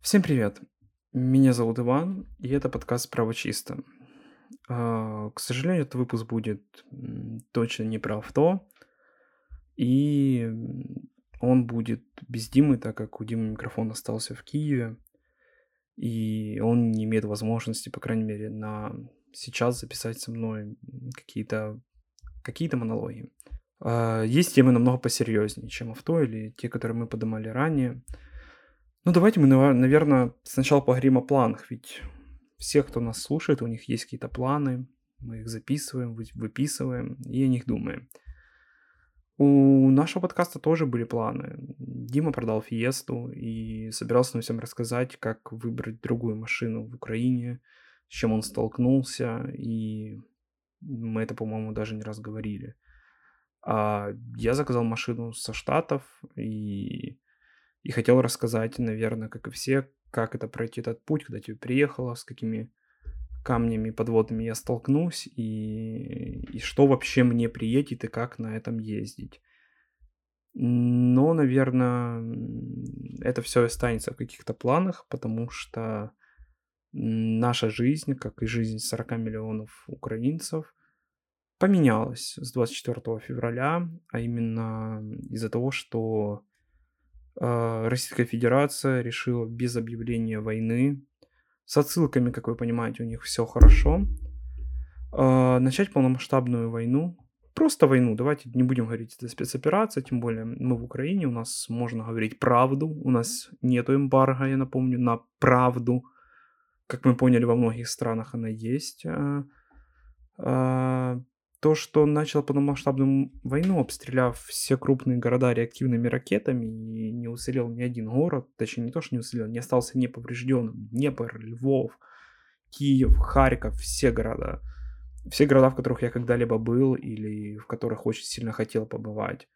Всем привет! Меня зовут Иван, и это подкаст «Право чисто». А, К сожалению, этот выпуск будет точно не про авто, и он будет без Димы, так как у Димы микрофон остался в Киеве, и он не имеет возможности, по крайней мере, на сейчас записать со мной какие-то какие-то монологи. А, Есть темы намного посерьезнее, чем авто или те, которые мы поднимали ранее. Ну, давайте мы, наверное, сначала поговорим о планах, ведь все, кто нас слушает, у них есть какие-то планы, мы их записываем, вы- выписываем и о них думаем. У нашего подкаста тоже были планы. Дима продал Фиесту и собирался нам всем рассказать, как выбрать другую машину в Украине, с чем он столкнулся, и мы это, по-моему, даже не раз говорили. А я заказал машину со Штатов и и хотел рассказать, наверное, как и все, как это пройти этот путь, когда тебе приехало, с какими камнями подводными я столкнусь, и, и что вообще мне приедет, и как на этом ездить. Но, наверное, это все останется в каких-то планах, потому что наша жизнь, как и жизнь 40 миллионов украинцев, поменялась с 24 февраля, а именно из-за того, что Российская Федерация решила без объявления войны, с отсылками, как вы понимаете, у них все хорошо, а, начать полномасштабную войну. Просто войну, давайте не будем говорить это спецоперация, тем более мы в Украине, у нас можно говорить правду, у нас нету эмбарго, я напомню, на правду. Как мы поняли, во многих странах она есть. То, что он начал полномасштабную войну, обстреляв все крупные города реактивными ракетами, и не уцелел ни один город, точнее не то, что не уцелел, не остался неповрежденным. Днепр, Львов, Киев, Харьков, все города. Все города, в которых я когда-либо был или в которых очень сильно хотел побывать.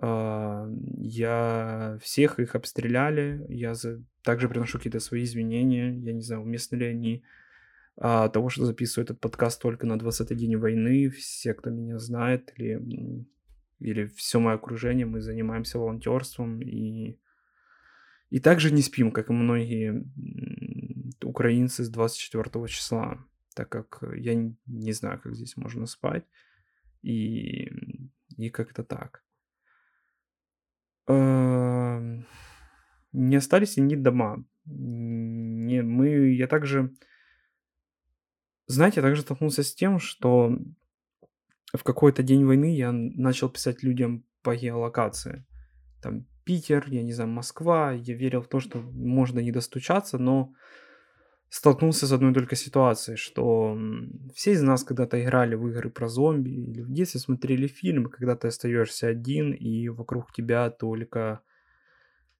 А, Я всех их обстреляли, я также приношу какие-то свои извинения, я не знаю, уместны ли они а, того, что записываю этот подкаст только на 20-й день войны. Все, кто меня знает, или, или все мое окружение, мы занимаемся волонтерством и, и также не спим, как и многие украинцы с 24 числа, так как я не знаю, как здесь можно спать, и, и как-то так. Эм, Не остались и ни дома. Не, мы, я также знаете, я также столкнулся с тем, что в какой-то день войны я начал писать людям по геолокации. Там Питер, я не знаю, Москва. Я верил в то, что можно не достучаться, но столкнулся с одной только ситуацией, что все из нас когда-то играли в игры про зомби или в детстве смотрели фильмы, когда ты остаешься один и вокруг тебя только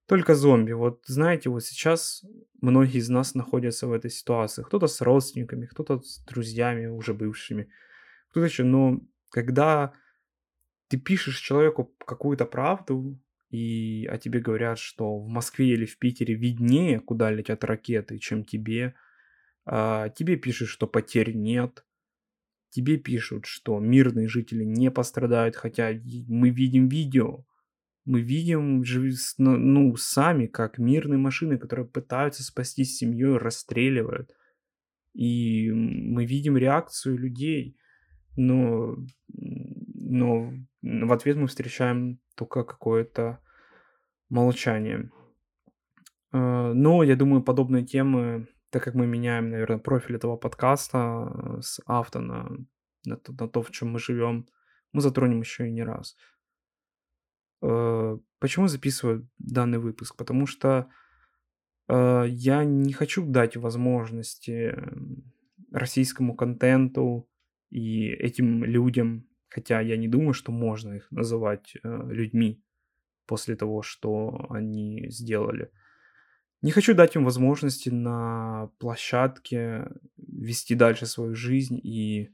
только зомби. Вот знаете, вот сейчас многие из нас находятся в этой ситуации. Кто-то с родственниками, кто-то с друзьями уже бывшими, кто-то еще. Но когда ты пишешь человеку какую-то правду, и о тебе говорят, что в Москве или в Питере виднее, куда летят ракеты, чем тебе, а, тебе пишут, что потерь нет, тебе пишут, что мирные жители не пострадают, хотя мы видим видео, мы видим ну ну, сами, как мирные машины, которые пытаются спастись семьей, расстреливают. И мы видим реакцию людей, но, но в ответ мы встречаем только какое-то молчание. Э, Но я думаю, подобные темы, так как мы меняем, наверное, профиль этого подкаста э, с авто на, на, то, на то, в чем мы живем, мы затронем еще и не раз. Э, Почему записываю данный выпуск? Потому что э, я не хочу дать возможности российскому контенту и этим людям, хотя я не думаю, что можно их называть э, людьми после того, что они сделали. Не хочу дать им возможности на площадке вести дальше свою жизнь и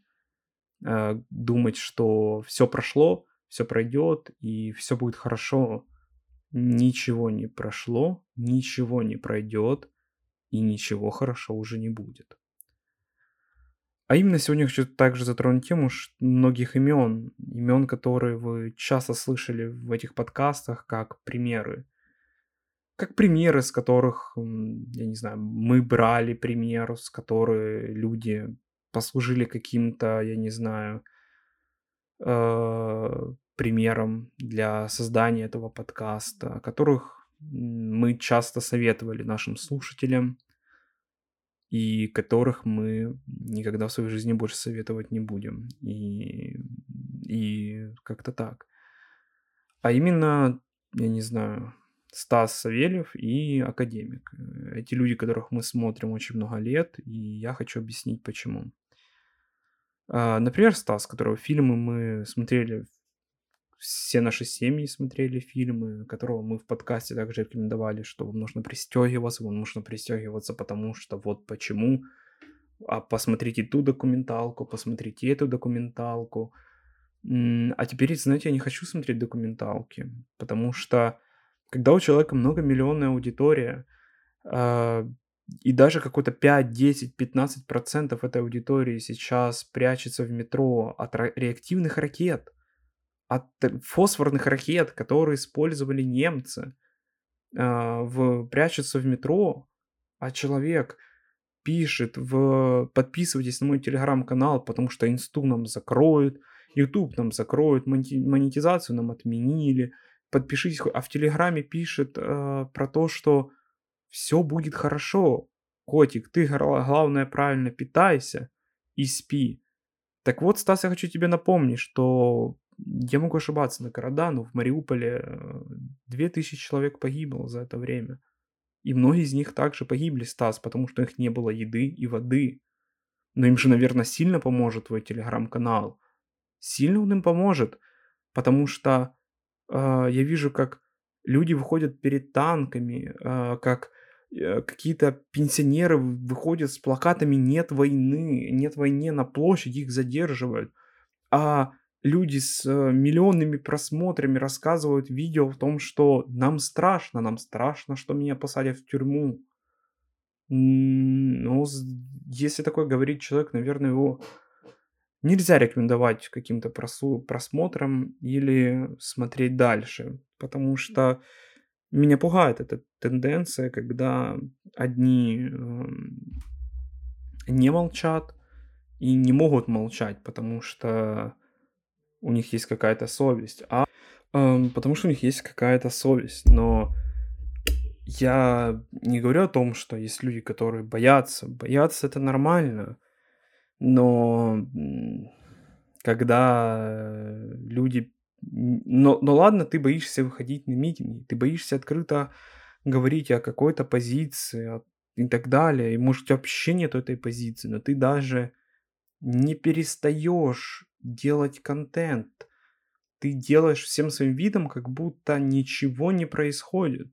э, думать, что все прошло, все пройдет и все будет хорошо. Ничего не прошло, ничего не пройдет и ничего хорошо уже не будет. А именно сегодня хочу также затронуть тему многих имен, имен, которые вы часто слышали в этих подкастах как примеры. как примеры, с которых, я не знаю, мы брали пример, с которых люди послужили каким-то, я не знаю, э, примером для создания этого подкаста, которых мы часто советовали нашим слушателям и которых мы никогда в своей жизни больше советовать не будем. И, и как-то так. А именно, я не знаю, Стас Савельев и Академик. Эти люди, которых мы смотрим очень много лет, и я хочу объяснить почему. А, например, Стас, которого фильмы мы смотрели, все наши семьи смотрели фильмы, которого мы в подкасте также рекомендовали, что вам нужно пристегиваться, вам нужно пристегиваться, потому что вот почему. А посмотрите ту документалку, посмотрите эту документалку. А теперь, знаете, я не хочу смотреть документалки, потому что когда у человека многомиллионная аудитория, э, и даже какой-то 5, 10, 15 процентов этой аудитории сейчас прячется в метро от реактивных ракет, от фосфорных ракет, которые использовали немцы, э, в, прячется в метро, а человек пишет в подписывайтесь на мой телеграм-канал, потому что инсту нам закроют, YouTube нам закроют, монетизацию нам отменили, подпишитесь, а в Телеграме пишет э, про то, что все будет хорошо, котик, ты главное правильно питайся и спи. Так вот, Стас, я хочу тебе напомнить, что я могу ошибаться на города, но в Мариуполе 2000 э, человек погибло за это время. И многие из них также погибли, Стас, потому что у них не было еды и воды. Но им же, наверное, сильно поможет твой телеграм-канал. Сильно он им поможет, потому что а, я вижу, как люди выходят перед танками, а, как э, какие-то пенсионеры выходят с плакатами «Нет войны», «Нет войны» на площади, их задерживают. А люди с э, миллионными просмотрами рассказывают видео в том, что нам страшно, нам страшно, что меня посадят в тюрьму. Ну, если такое говорит человек, наверное, его нельзя рекомендовать каким-то просмотрам или смотреть дальше, потому что меня пугает эта тенденция, когда одни э, не молчат и не могут молчать, потому что у них есть какая-то совесть, а э, потому что у них есть какая-то совесть, но я не говорю о том, что есть люди, которые боятся. Бояться это нормально. Но когда люди... Но, но ладно, ты боишься выходить на митинги, ты боишься открыто говорить о какой-то позиции и так далее, и может вообще нет этой позиции, но ты даже не перестаешь делать контент. Ты делаешь всем своим видом, как будто ничего не происходит.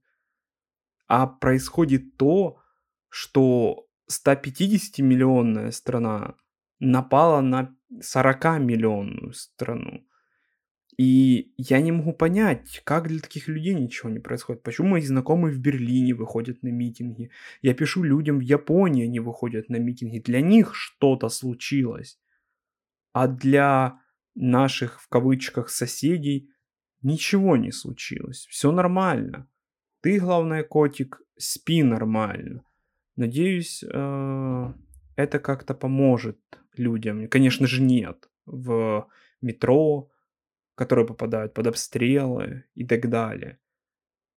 А происходит то, что 150-миллионная страна напала на 40-миллионную страну. И я не могу понять, как для таких людей ничего не происходит. Почему мои знакомые в Берлине выходят на митинги? Я пишу людям в Японии, они выходят на митинги. Для них что-то случилось. А для наших, в кавычках, соседей ничего не случилось. Все нормально. Ты, главное, котик, спи нормально. Надеюсь, э, это как-то поможет людям. Конечно же, нет. В метро, которые попадают под обстрелы и так далее.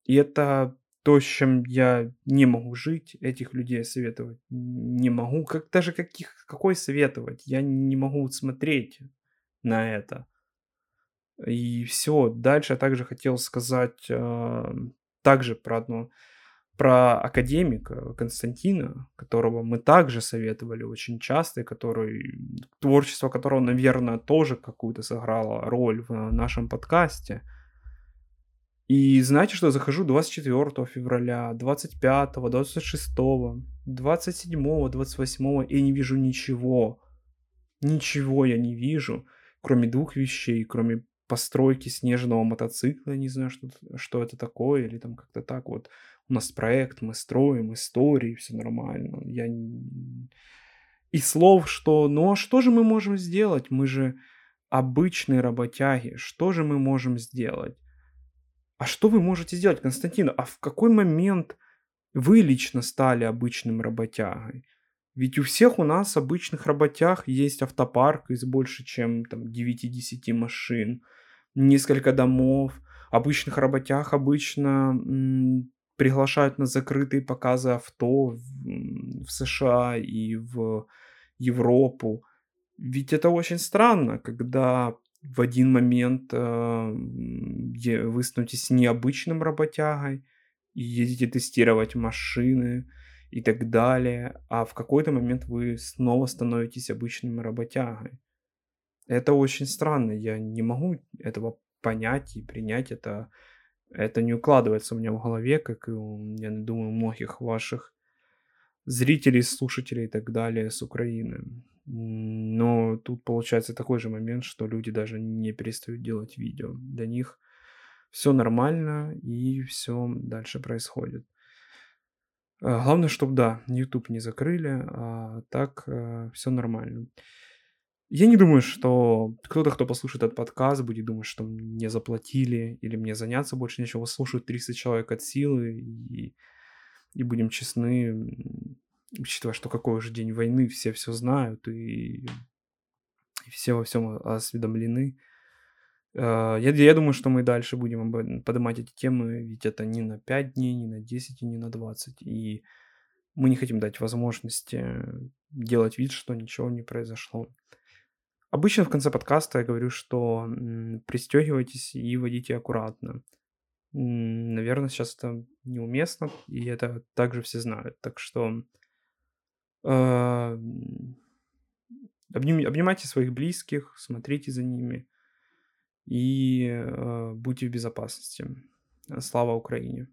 И это то, с чем я не могу жить, этих людей советовать не могу. Как даже каких, какой советовать? Я не могу смотреть на это. И все. Дальше я также хотел сказать э, также про одну про академика Константина, которого мы также советовали очень часто, и который, творчество которого, наверное, тоже какую-то сыграло роль в нашем подкасте. И знаете, что захожу 24 февраля, 25, 26, 27, 28 и не вижу ничего. Ничего я не вижу, кроме двух вещей, кроме постройки снежного мотоцикла, не знаю, что, что это такое, или там как-то так вот у нас проект, мы строим истории, все нормально. Я... И слов, что, ну а что же мы можем сделать? Мы же обычные работяги, что же мы можем сделать? А что вы можете сделать, Константин? А в какой момент вы лично стали обычным работягой? Ведь у всех у нас обычных работяг есть автопарк из больше, чем там 9-10 машин, несколько домов. Обычных работяг обычно м, приглашают на закрытые показы авто в, в США и в Европу. Ведь это очень странно, когда в один момент э, вы становитесь необычным работягой и едете тестировать машины и так далее, а в какой-то момент вы снова становитесь обычным работягой. Это очень странно, я не могу этого понять и принять это. Это не укладывается у меня в голове, как и, я думаю, многих ваших зрителей, слушателей и так далее с Украины. Но тут получается такой же момент, что люди даже не перестают делать видео. Для них все нормально и все дальше происходит. А, главное, чтобы, да, YouTube не закрыли, а так э, все нормально. Я не думаю, что кто-то, кто послушает этот подкаст, будет думать, что мне заплатили или мне заняться больше нечего. Слушают 300 человек от силы, и, и будем честны, учитывая, что какой уже день войны, все все знают, и, и все во всем осведомлены. А, я, я думаю, что мы дальше будем поднимать эти темы, ведь это не на 5 дней, не на 10 и не на 20. И мы не хотим дать возможности делать вид, что ничего не произошло. Обычно в конце подкаста я говорю, что пристегивайтесь и водите аккуратно. Наверное, сейчас это неуместно, и это также все знают. Так что обнимайте своих близких, смотрите за ними и э, будьте в безопасности. Слава Украине!